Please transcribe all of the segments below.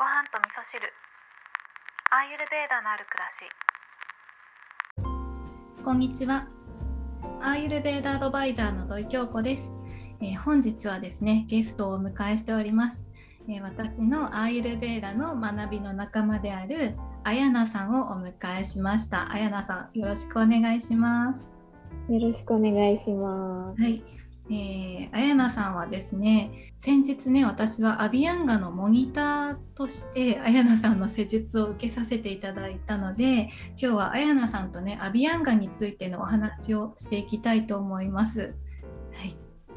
ご飯と味噌汁アーユルベーダのある暮らしこんにちは。アーユルベーダアドバイザーの土井京子です、えー本日はですね、ゲストをお迎えしております。えー私のアーユルベーダの学びの仲間であるあやなさんをお迎えしました。あやなさん、よろしくお願いします。よろしくお願いします。はい。えー、あやなさんはですね先日ね私はアビアンガのモニターとしてあやなさんの施術を受けさせていただいたので今日はあやなさんとねアビアンガについてのお話をしていきたいと思います。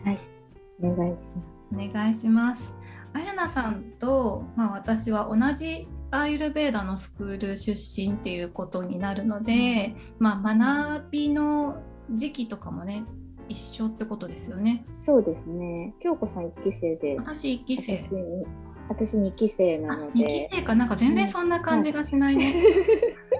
はい、お願いします。お願いします。あやなさんと、まあ、私は同じアーユルベーダのスクール出身っていうことになるので、まあ、学びの時期とかもね一緒ってことですよね。そうですね。京子さん一期生で、私1期生私二期生なあ2期ので。生かなんか全然そんな感じがしないね、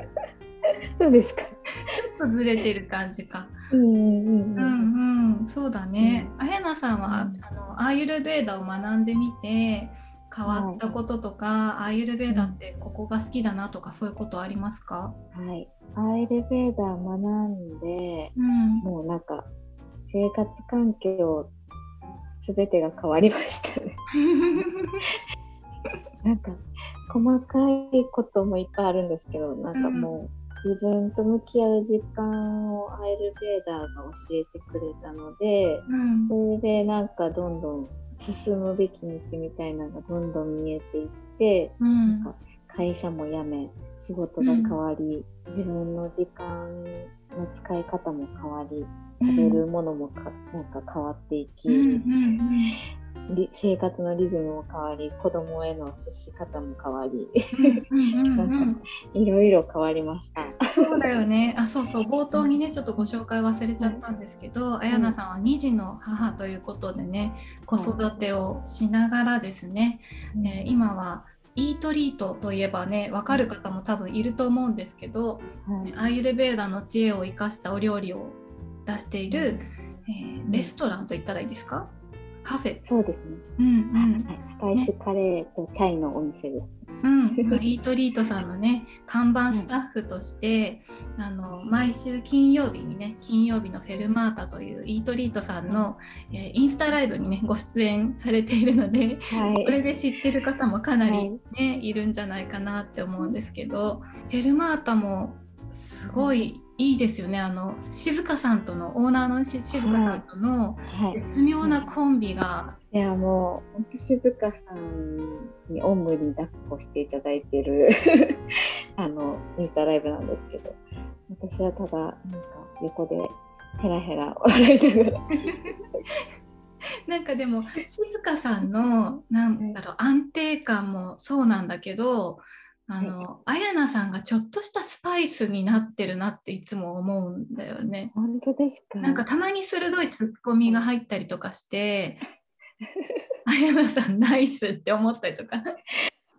そうですか。ちょっとずれてる感じかうんうんうんううん。んうんそうだね、あやなさんは、うんあのアーユルベーダを学んでみて変わったこととか、アーユルベーダってここが好きだなとかそういうことありますか、はい。アイルベーダー学んで、うん、もうなんか生活環境すべてが変わりましたね。なんか細かいこともいっぱいあるんですけど、なんかもう自分と向き合う時間をアイルベーダーが教えてくれたので、うんそれでなんかどんどん進むべき道みたいなのがどんどん見えていって、うんなんか会社も辞め仕事が変わり、自分の時間の使い方も変わり食べるものもかなんか変わっていき、うんうんり生活のリズムも変わり子供への接し方も変わり。うんうん いろいろ変わりました。そうだよね。あ、そうそう、冒頭にね、ちょっとご紹介忘れちゃったんですけど、あやなさんは2児の母ということでね、子育てをしながらですね、えー今はイートリートといえばね、わかる方も多分いると思うんですけど、はい。アーユルベーダの知恵を生かしたお料理を出している、えーレストランと言ったらいいですか？カフェ。そうですね、うんうん。はい、スパイスカレーとチャイのお店です。うん、イートリートさんのね看板スタッフとして、あの毎週金曜日にね金曜日のフェルマータというイートリートさんの、えーインスタライブにねご出演されているのではい。これで知ってる方もかなりはい。ね、い、るんじゃないかなって思うんですけどフェルマータもすごいいいですよね。あの静香さんとのオーナーのし静香さんとのはい。絶妙なコンビが、いやもう本当静香さんにおんぶに抱っこしていただいてる あのインスタライブなんですけど私はただなんか横でヘラヘラ笑いながら。なんかでも静香さんのなんだろう安定感もそうなんだけどあのあやなさんがちょっとしたスパイスになってるなっていつも思うんだよね。本当ですか？なんかたまに鋭いツッコミが入ったりとかしてあやなさんナイスって思ったりとか。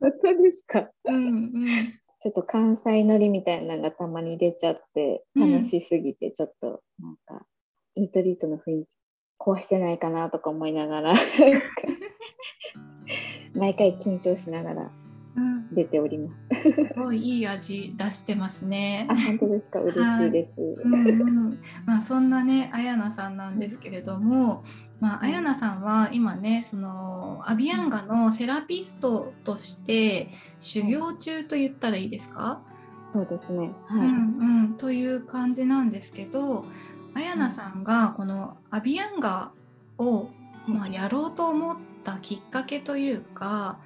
本当ですか？うんうん。ちょっと関西乗りみたいなのがたまに出ちゃってうん。楽しすぎてちょっとなんかイートリートの雰囲気壊してないかなとか思いながら 毎回緊張しながらうん、出ております。すごいいい味出してますね あ。本当ですか？嬉しいです。うんうんまあ、そんなねあやなさんなんですけれども、まあ、あやなさんは今ねそのアビアンガのセラピストとして修行中と言ったらいいですか、そうですね。うんはい。うん、という感じなんですけどあやなさんがこのアビアンガを、まあ、やろうと思ったきっかけというか、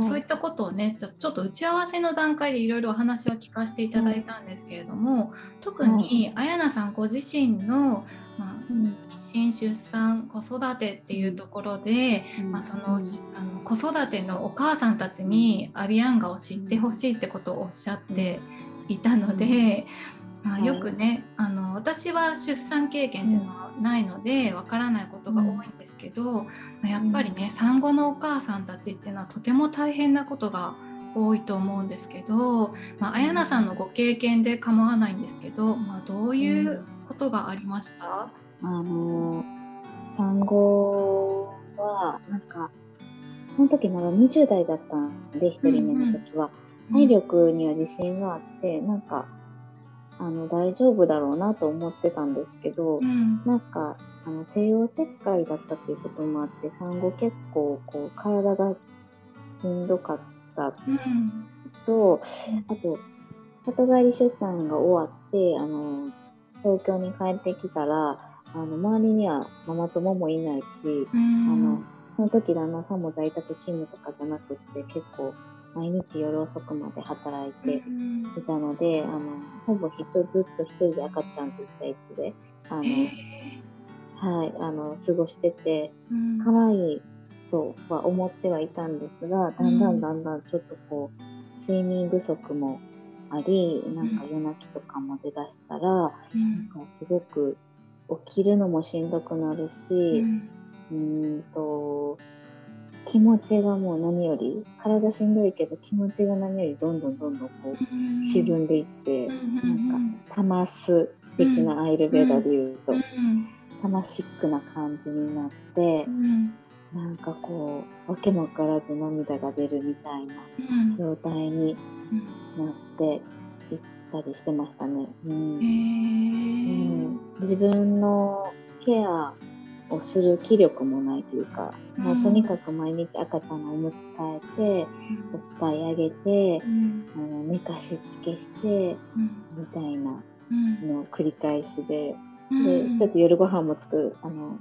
そういったことをねちょちょっと打ち合わせの段階でいろいろお話を聞かせていただいたんですけれども、特にあやなさんご自身の、まあ、うん。妊娠出産子育てっていうところで、まあ、そのしあの子育てのお母さんたちにアビアンガを知ってほしいってことをおっしゃっていたので、まあ、はい。よくねあの私は出産経験っていうのはないのでわからないことが多ど、まあやっぱりね産後のお母さんたちっていうのはとても大変なことが多いと思うんですけど、まあ、綾菜さんのご経験で構わないんですけど、まあ、どういうことがありました、あの産後はなんかその時まだ20代だったんで、1人目の時は。体力には自信があって、なんか、あの、大丈夫だろうなと思ってたんですけど、うん。なんか、あの、帝王切開だったっていうこともあって、産後結構、こう、体がしんどかった。うん。と、あと、里帰り出産が終わって、あの、東京に帰ってきたら、あの、周りにはママ友もいないし、うん。あの、その時旦那さんも在宅勤務とかじゃなくって、結構、毎日夜遅くまで働いてうん。いたので、あの、ほぼ人ずっと一人で赤ちゃんと一対一で、あの、はい、あの、過ごしてて、うん。可愛いとは思ってはいたんですが、だんだんだんだんちょっとこう、睡眠不足もあり、なんか夜泣きとかも出だしたら、うん。なんかすごく起きるのもしんどくなるうし、ん。うーんと、気持ちがもう何より、体しんどいけど気持ちが何よりどんどんどんどんこう沈んでいって、なんか、タマス的なアイルベーダで言うと、うんタマシックな感じになってう、んなんかこう、わけもわからず涙が出るみたいなうん。状態になっていったりしてましたね。うん。自分のケアをする気力もないというか、もうとにかく毎日赤ちゃんのおむつ替えて、おっぱいあげてう、ん。あの寝かしつけして、うん。みたいなうん。のを繰り返しで、うんで、ちょっと夜ご飯も作る、あの、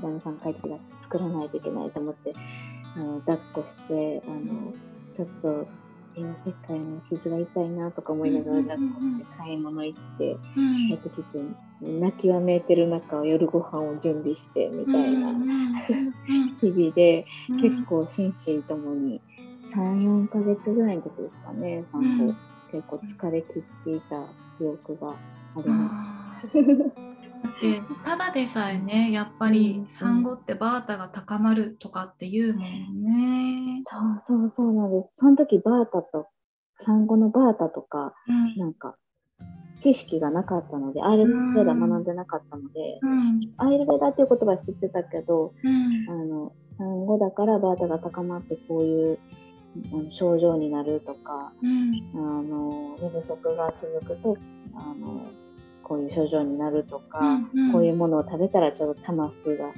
旦那さん帰ってきたら作らないといけないと思って、あの、抱っこして、あの、ちょっと、今、世界の傷が痛いなとか思いながら抱っこして買い物行って、うん帰ってきて、泣きわめいてる中、夜ご飯を準備して、みたいな 日々で、うん。結構心身ともに、3、4ヶ月ぐらいの時ですかね、結構疲れ切っていた記憶があります。だって ただでさえねやっぱりうん産後ってバータが高まるとかっていうもんね。そうそうそうなんです。その時バータと、産後のバータとか、うん。なんか、知識がなかったので、アイルベーダ学んでなかったので、うん。アイルベーダっていう言葉は知ってたけど、うん。あの、産後だからバータが高まってこういう症状になるとか、うん。あの、寝不足が続くと、あの、こういう症状になるとか、うんこういうものを食べたらちょっとタマスがう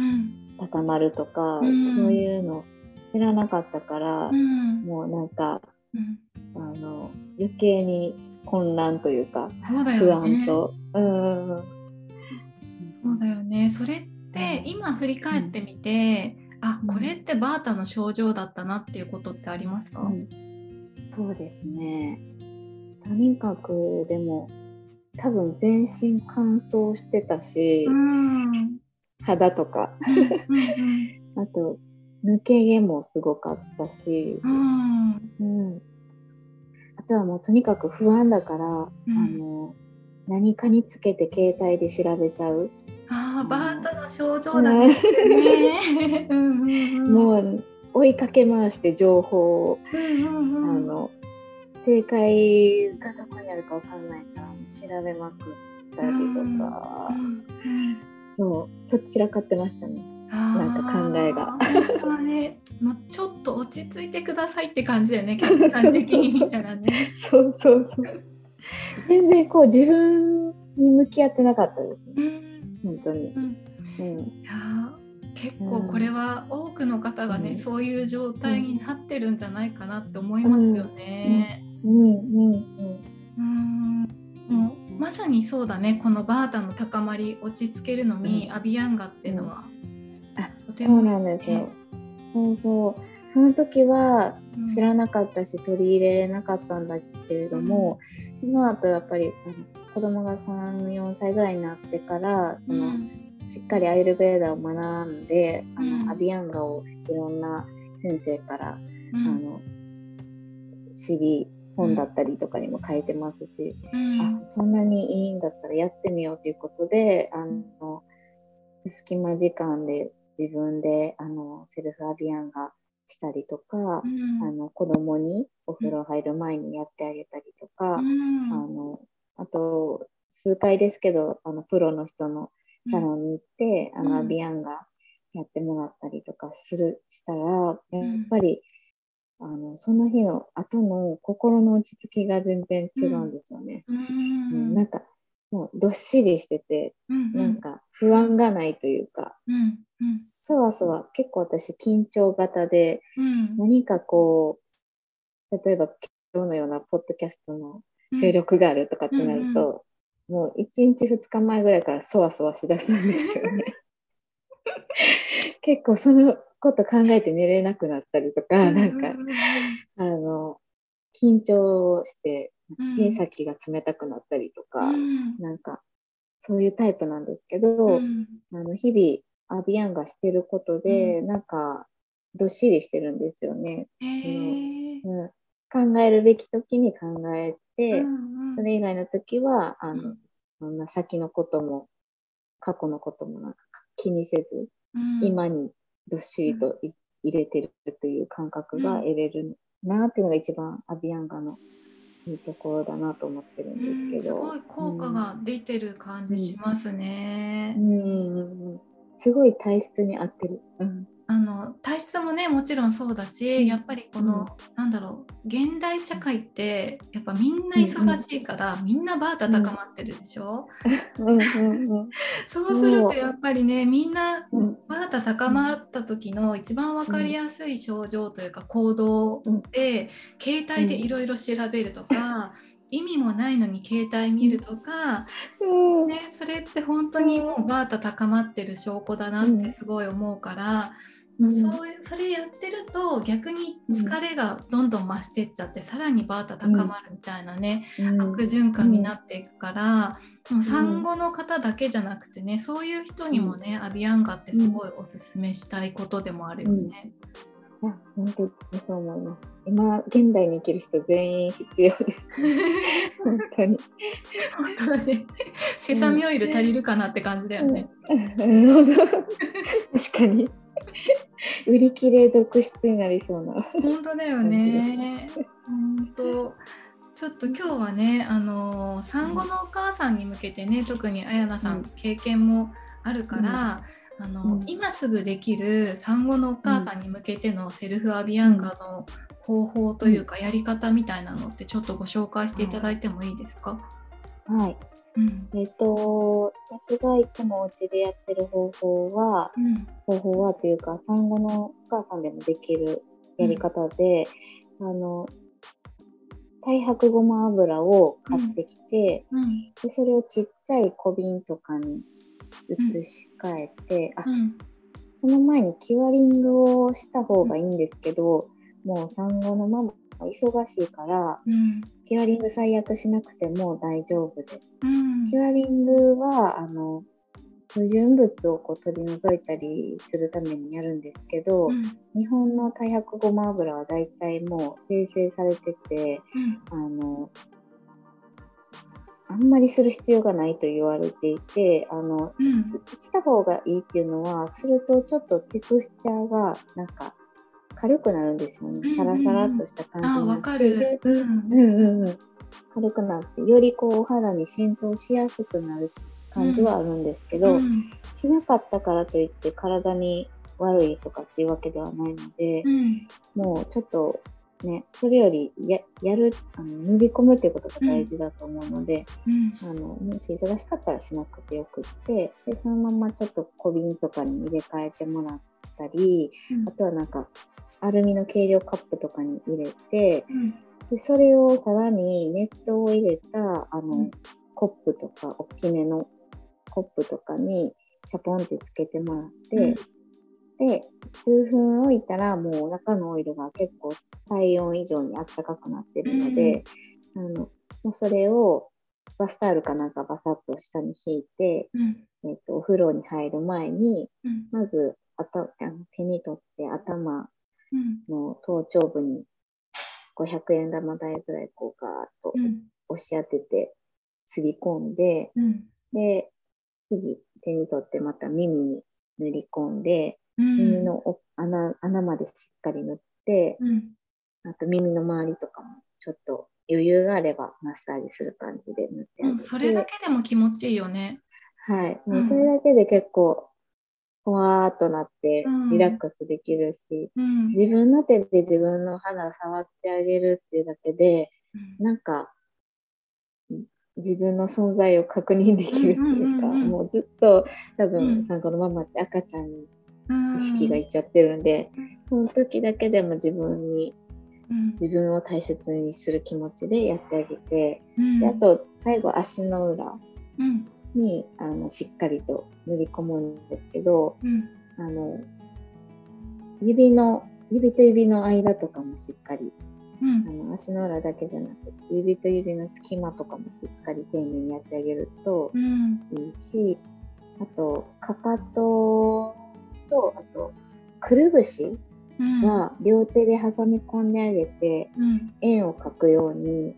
ん高まるとか、うんそういうの知らなかったから、うんもうなんか、うんあの、余計に混乱というか、そうだ不よね。安と。うん。そうだよね。それって今振り返ってみて、あうんこれってバータの症状だったなっていうことってありますか？うんそうですね。とにかく、でも、多分全身乾燥してたし、うん。うん肌とか、うん。あと、抜け毛もすごかったし、うん。うん。あとはもうとにかく不安だから、うん。あの、何かにつけて携帯で調べちゃう。ああ、バータの症状だね。もう追いかけ回して情報を、あの、正解がどこにあるかわかんないから、調べまくったりとか、そう、とっちらかってましたね。なんか考えがねもうちょっと落ち着いてくださいって感じだよね、客観的に見たらね。そうそうそう。全然こう自分に向き合ってなかったですね。うん本当に。うんうん。いやー結構これは多くの方がね、うんそういう状態になってるんじゃないかなって思いますよね。うんうんうん。うん。もうまさにそうだね。このバータの高まり落ち着けるのに、うん。アビアンガっていうのは、あとてもそうなんですよ。そうそう。その時はうん。知らなかったし、取り入れれなかったんだけれども、その後やっぱり子供が3、4歳ぐらいになってから、その、うん。しっかりアイルベーダを学んで、あのうん。アビアンガをいろんな先生から、うん。あの知り本だったりとかにも書いてますし、うん。あそんなにいいんだったらやってみようということであの隙間時間で自分であのセルフアビアンガしたりとか、うん。あの子供にお風呂入る前にやってあげたりとか、うん。あのあと数回ですけどあのプロの人のサロンに行って、あうん。のアビアンガやってもらったりとかするしたら、やっぱり、あのその日の後の心の落ち着きが全然違うんですよね。うん。うんなんかもうどっしりしてて、うんなんか不安がないというか、うんうん。そわそわ、結構私緊張型で、うん。何かこう、例えば今日のようなポッドキャストの収録があるとかってなると、もう1日2日前ぐらいからそわそわしだすんですよね。結構そのこと考えて寝れなくなったりとか、なんか、あの、緊張して、うん。手先が冷たくなったりとか、うん。なんか、そういうタイプなんですけど、うん。あの日々、アビアンがしてることで、なんか、どっしりしてるんですよね。うん、考えるべき時に考えて、それ以外の時は、あの、そんな先のことも、過去のこともなんか気にせず、うん。今にどっしりとい入れてるという感覚が得れるなっていうのが一番アビアンガのいいところだなと思ってるうんんですけど。すごい効果が出てる感じしますね。うんうんうんすごい体質に合ってる。うんあの体質もねもちろんそうだし、うん。やっぱりこの、うん。なんだろう現代社会ってやっぱみんな忙しいから、みんなバータ高まってるでしょ、うんうんうん そうするとやっぱりねみんなう。ん。バータ高まった時の一番分かりやすい症状というか行動で、携帯でいろいろ調べるとか、意味もないのに携帯見るとか、うん。ね、それって本当にもうバータ高まってる証拠だなってすごい思うから、うんそういうそれやってると逆に疲れがどんどん増してっちゃって、さらにバータ高まるみたいなね、うん悪循環になっていくから、もう産後の方だけじゃなくてねそういう人にもね、アビアンガってすごいおすすめしたいことでもあるよね。あ本当にそう思います。今、現代に生きる人全員必要です。本当に。本当だね。セサミオイル足りるかなって感じだよね。うん 確かに。売り切れ続出になりそうな。本当だよね。本当。ちょっと今日はね、あの産後のお母さんに向けてね、特にあやなさん、うん経験もあるから、あの、うん今すぐできる産後のお母さんに向けてのセルフアビアンガの方法というか、やり方みたいなのってちょっとご紹介していただいてもいいですか？はい。うん。えっ、と、私がいつもお家でやってる方法は、うん。方法はというか、産後のお母さんでもできるやり方で、あの、太白ごま油を買ってきて、うん。でそれをちっちゃい小瓶とかに移し替えて、あうん。その前にキュアリングをした方がいいんですけど、もう産後のママ忙しいから、うん。キュアリング最悪しなくても大丈夫です。うん。キュアリングは、あの、不純物をこう取り除いたりするためにやるんですけど、うん。日本の太白ごま油はだいたいもう生成されてて、うん。あの、あんまりする必要がないと言われていて、あの、した方がいいっていうのは、するとちょっとテクスチャーがなんか軽くなるんですよね。サラサラっとした感じあ、わかる。うんうんうん。軽くなって、よりこうお肌に浸透しやすくなる感じはあるんですけど、うん。しなかったからといって体に悪いとかっていうわけではないので、うん。もうちょっとね、それよりややるあの、塗り込むっていうことが大事だと思うので、うん。あのもし忙しかったらしなくてよくって、でそのままちょっと小瓶とかに入れ替えてもらったり、あとはなんかアルミの計量カップとかに入れて、うん。でそれをさらに熱湯を入れたあの、うんコップとか大きめのコップとかにチャポンってつけてもらって、うんで数分置いたらもう中のオイルが結構体温以上にあったかくなってるので、あのもうそれをバスタオルかなんかバサッと下に引いて、うん。えっとお風呂に入る前にうん。まずあの手に取って頭うん。の頭頂部に500円玉台ぐらいこうガーッとうん。押し当ててすり込んで、うん。で、次手に取ってまた耳に塗り込んで、うん。耳のお穴穴までしっかり塗って、うん。あと耳の周りとかもちょっと余裕があればマッサージする感じで塗ってあげそれだけでも気持ちいいよね。はい、うもうんそれだけで結構ほわーっとなってうん。リラックスできるし、うん。自分の手で自分の肌触ってあげるっていうだけで、なんか、自分の存在を確認できるっていうか、うんうんうんうん。もうずっと多う分、ん産後のママって赤ちゃんにうん。意識がいっちゃってるんで、うん。その時だけでも自分に、うん。自分を大切にする気持ちでやってあげて、うん。であと最後足の裏。うんにあのしっかりと塗り込むんですけど、うん。あの指の指と指の間とかもしっかりうん。あの足の裏だけじゃなくて指と指の隙間とかもしっかり丁寧にやってあげるとうん。いいしあとかかととあとくるぶしうん。は両手で挟み込んであげてうん。円を描くように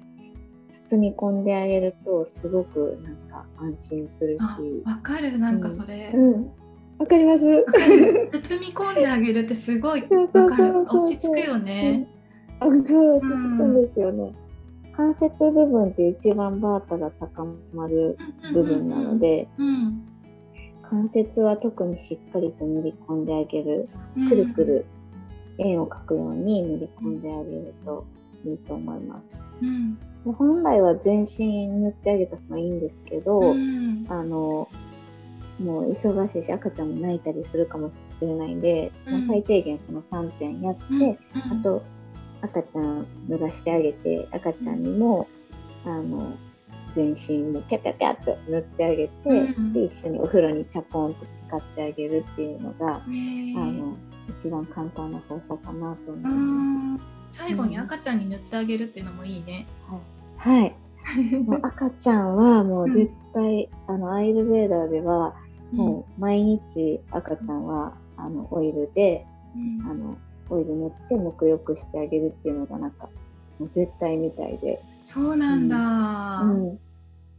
包み込んであげるとすごくなんか安心するし。あわかる。なんかそれ、うん、わかります。包み込んであげるってすごいわかる。落ち着くよね。あ、そう、そうですよね。関節部分って一番バータが高まる部分なので、うん関節は特にしっかりと塗り込んであげる、うん。くるくる円を描くように塗り込んであげるといいと思います。うん。で本来は全身塗ってあげた方がいいんですけど、うん。あの、もう忙しいし赤ちゃんも泣いたりするかもしれないんで、うん。まあ最低限その3点やって、うん。あと赤ちゃん脱がしてあげて赤ちゃんにも、あの全身もピャピャピャっと塗ってあげて、うん。で一緒にお風呂にチャポンと使ってあげるっていうのが、あの一番簡単な方法かなと思ういまん最後に赤ちゃんに塗ってあげるっていうのもいいね。す。はい、もう赤ちゃんはもう絶対、あのアイルベーダーではもう毎日赤ちゃんはあのオイルでうん。あのオイル塗って沐浴してあげるっていうのがなんかもう絶対みたいで、そうなんだ。うん、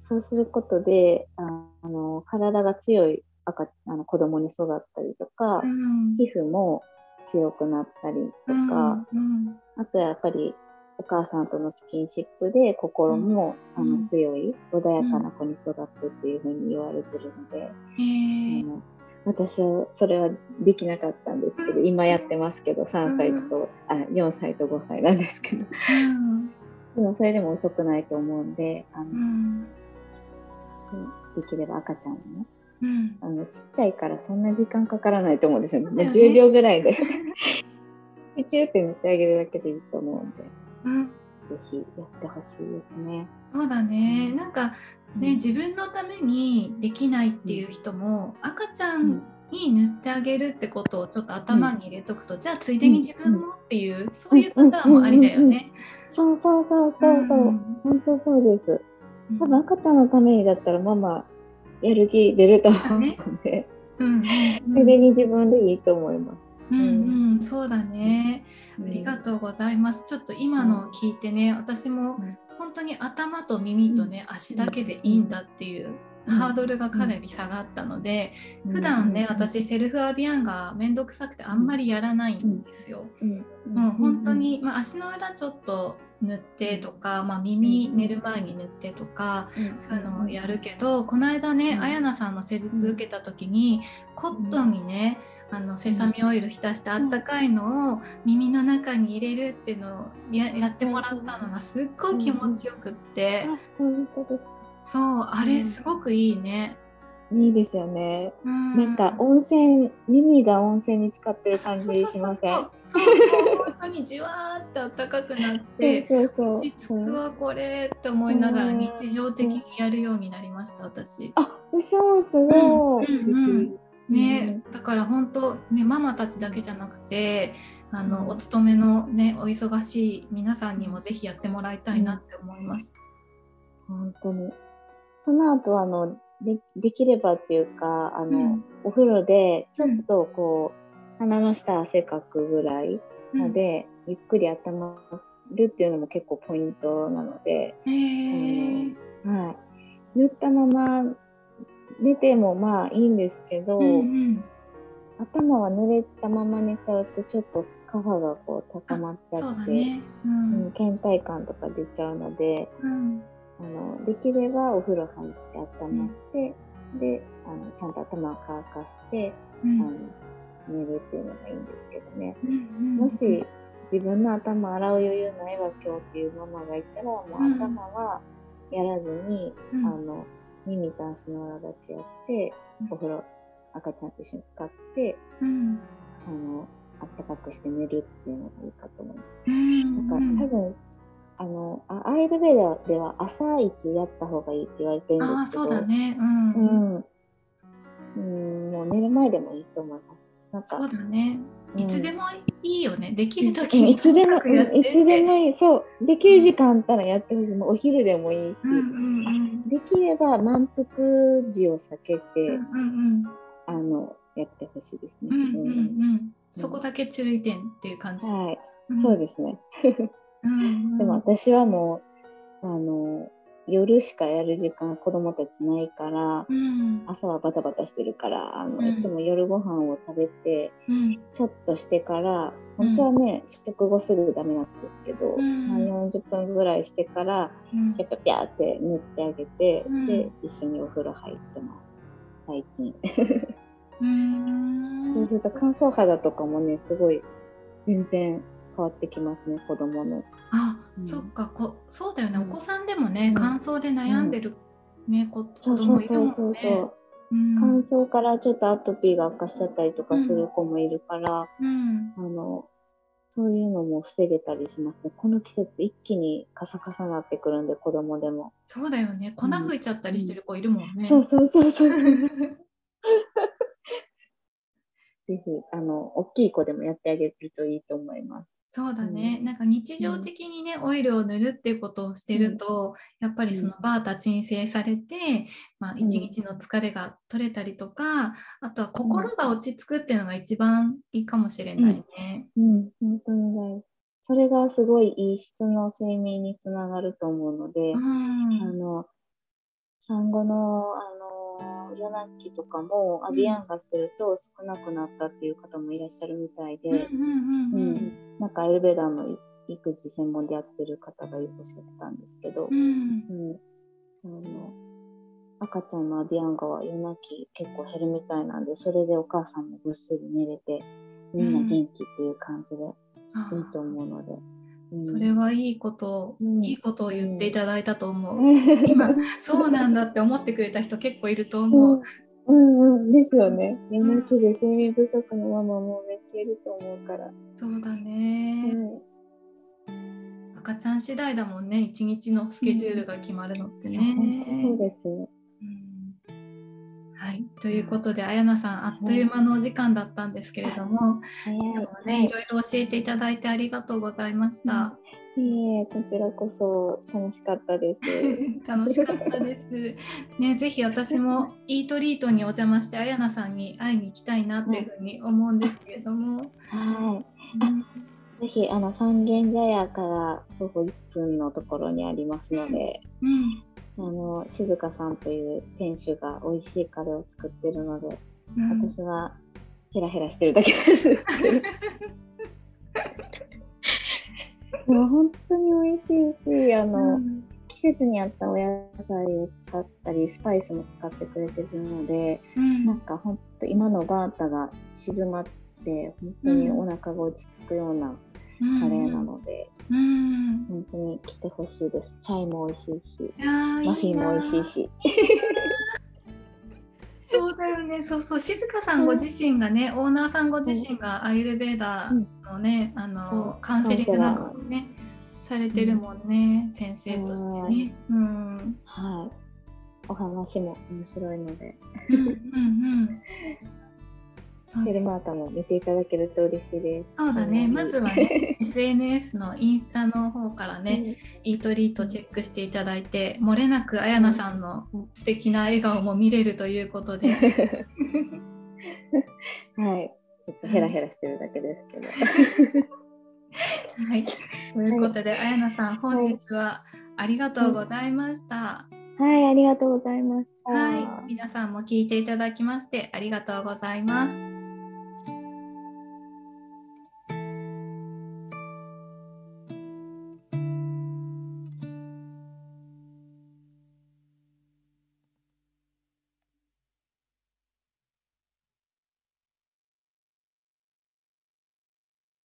そうすることでああの体が強い赤あの子供に育ったりとか、うん。皮膚も強くなったりとか、うん。あとやっぱりお母さんとのスキンシップで心も、うん。あの強い穏やかな子に育つっていうふうに言われてるので、へえあの私はそれはできなかったんですけど、今やってますけど3歳と、あ4歳と5歳なんですけど。うん。でもそれでも遅くないと思うんであの、うん。できれば赤ちゃんもね。うん。あのちっちゃいからそんな時間かからないと思うんですよ。ね。ね。10秒ぐらいで。チュチュって塗ってあげるだけでいいと思うんで、うん。ぜひやってほしいですね。そうだね、うん。なんかね、自分のためにできないっていう人も、赤ちゃんに塗ってあげるってことをちょっと頭に入れとくと、じゃあついでに自分もっていう、そういうパターンもありだよね。そうそうそうそうそう、うん本当そう。です。うん。多分赤ちゃんのためにだったらママやる気出ると思うので、うんうん。ついでに自分でいいと思います。うんうん、そうだね、ありがうとうございます。ちょっと今の聞いてね、私もうん。本当に頭と耳とね、足だけでいいんだっていうハードルがかなり下がったので、ん。普段ね、うん。私セルフアビアンがめんどくさくてあんまりやらないんですよ。うん。もう本当に、まあ、足の裏ちょっと塗ってとか、まあ、耳寝る前に塗ってとか、そういうのもやるけどこの間ね、うん。あやなさんの施術受けた時に、コットンにねあのセサミオイル浸してあったかいのを耳の中に入れるっていうのをややってもらったのがすっごい気持ちよくって、そうあれすごくいいね。いいですよね。うんなんか温泉、耳が温泉に使ってる感じしません？そうそうそうそう本当にじわーって暖かくなって 落ち着くわこれって思いながら日常的にやるようになりました私。あ、そうすごい。うんうんうんね、うだから本当ねママたちだけじゃなくてあの、うん。お勤めのねお忙しい皆さんにもぜひやってもらいたいなって思います。本当に。その後あのでできればっていうかあの、うん。お風呂でちょっとこう、鼻の下汗かくぐらいまで、ゆっくり温まるっていうのも結構ポイントなので、へー。はい、塗ったまま寝てもまあいいんですけど、うんうん。頭は濡れたまま寝ちゃうとちょっと皮がこう高まっちゃそうって、だね。うん。うん、倦怠感とか出ちゃうのでうん。あのできればお風呂入って温まって、であのちゃんと頭を乾かして、うん。あの寝るっていうのがいいんですけどね。うんうんもし自分の頭洗う余裕ないわ今日っていうママがいたらもううん。頭はやらずに、うん。あの耳と足の裏だけやって、うん。お風呂赤ちゃんと一緒に使ってうん。あのあったかくして寝るっていうのがいいかと思います。うん。なんか多分あのあアイルベーダでは朝一やった方がいいって言われてるんああですけどそうだね。うん、うん、うん、もう寝る前でもいいと思います。なんかそうだね。うん。いつでもいいよね、できるうん。時にいつでも、いつでもいい。そう。できる時間あったらやってほしい。もうお昼でもいいし。うんうんうんできれば満腹時を避けて、うんうんあの、やってほしいですね。うんうんうんうんそこだけ注意点っていう感じ。うんはい。んそうですね。うんうんでも私はもう、あの、夜しかやる時間子供たちないから、うん。朝はバタバタしてるから、あの、うん。いつも夜ご飯を食べて、うん。ちょっとしてから、本当はね、食後すぐダメなんですけど、うん。まあ40分ぐらいしてから、うん。やっぱピャーって塗ってあげて、うん。で、一緒にお風呂入ってます。最近。うん。そうすると乾燥肌とかもね、すごい全然変わってきますね、子供の。そっかこそうだよね、うんお子さんでもね、うん乾燥で悩んでる、ねこ子そうそう供いるもそうんそうね。うん乾燥からちょっとアトピーが悪化しちゃったりとかする子もいるから、うんあの、そういうのも防げたりしますね。この季節一気にカサカサなってくるんで、子供でも。そうだよね粉吹いちゃったりしてる子いるもんね。そうそうそうそうそう。ぜひ、あの、大きい子でもやってあげるといいと思います。そうだね、うん。なんか日常的にね、オイルを塗るっていうことをしてると、やっぱりそのバータ鎮静されて、まあ、日の疲れが取れたりとか、あとは心が落ち着くっていうのが一番いいかもしれないね。うん、本当に大事。それがすごいいい質の睡眠につながると思うので、うん。あの、産後の、あの、夜泣きとかも、アビアンがしてると少なくなったっていう方もいらっしゃるみたいで、なんかアイルベーダーの育児専門でやってる方がおっしゃってたんですけど。う、ん。うん、あの赤ちゃんのアビアンガは夜泣き結構減るみたいなんで、それでお母さんもぐっすり寝れて、みんな元気っていう感じであいいと思うので。うんそれはいいことを、うんいいことを言っていただいたと思う。うん今そうなんだって思ってくれた人結構いると思う。うんうんですよね。夜泣きで睡眠不足のママもめっちゃいると思うから。そうだうね、ん赤ちゃん次第だもんね一日のスケジュールが決まるのってね。そうですね。うんはい、ということで、あやなさん、あっという間のお時間だったんですけれども、今日はね、いろいろ教えていただいてありがとうございました。いえいえ、こちらこそ楽しかったです。楽しかったです。ね、ぜひ私もイートリートにお邪魔して、あやなさんに会いに行きたいなっていうふうに思うんですけれども。はい。ぜひ、あの、三軒茶屋から徒歩1分のところにありますので、うんあの、静香さんという店主が美味しいカレーを作ってるので、うん。私はヘラヘラしてるだけです。もう本当に美味しいし、あの、うん。季節に合ったお野菜を使ったり、スパイスも使ってくれてるので、うん。なんか本当今のバータが静まって、本当にお腹が落ち着くようなカレーなので、うん。本当に来てほしいです。チャイも美味しいし、マフィンも美味しいなし。そうだよね、そうそう、静香さんご自身がね、オーナーさんご自身がアイルベーダーのね、あのそうカウンセリングなんかもね、されてるもんね、先生としてね。うん。はい。お話も面白いので、うんうんうん。そうセルマータも見ていただけると嬉しいです。そうだね、うんまずはね、SNS のインスタの方からね、イートリートチェックしていただいて、漏れなくあやなさんの素敵な笑顔も見れるということで。はい。ちょっとヘラヘラしてるだけですけど。はい、ということで、あやなさん、本日はありがとうございました。はい、ありがとうございました。はい、皆さんも聞いていただきましてありがとうございます。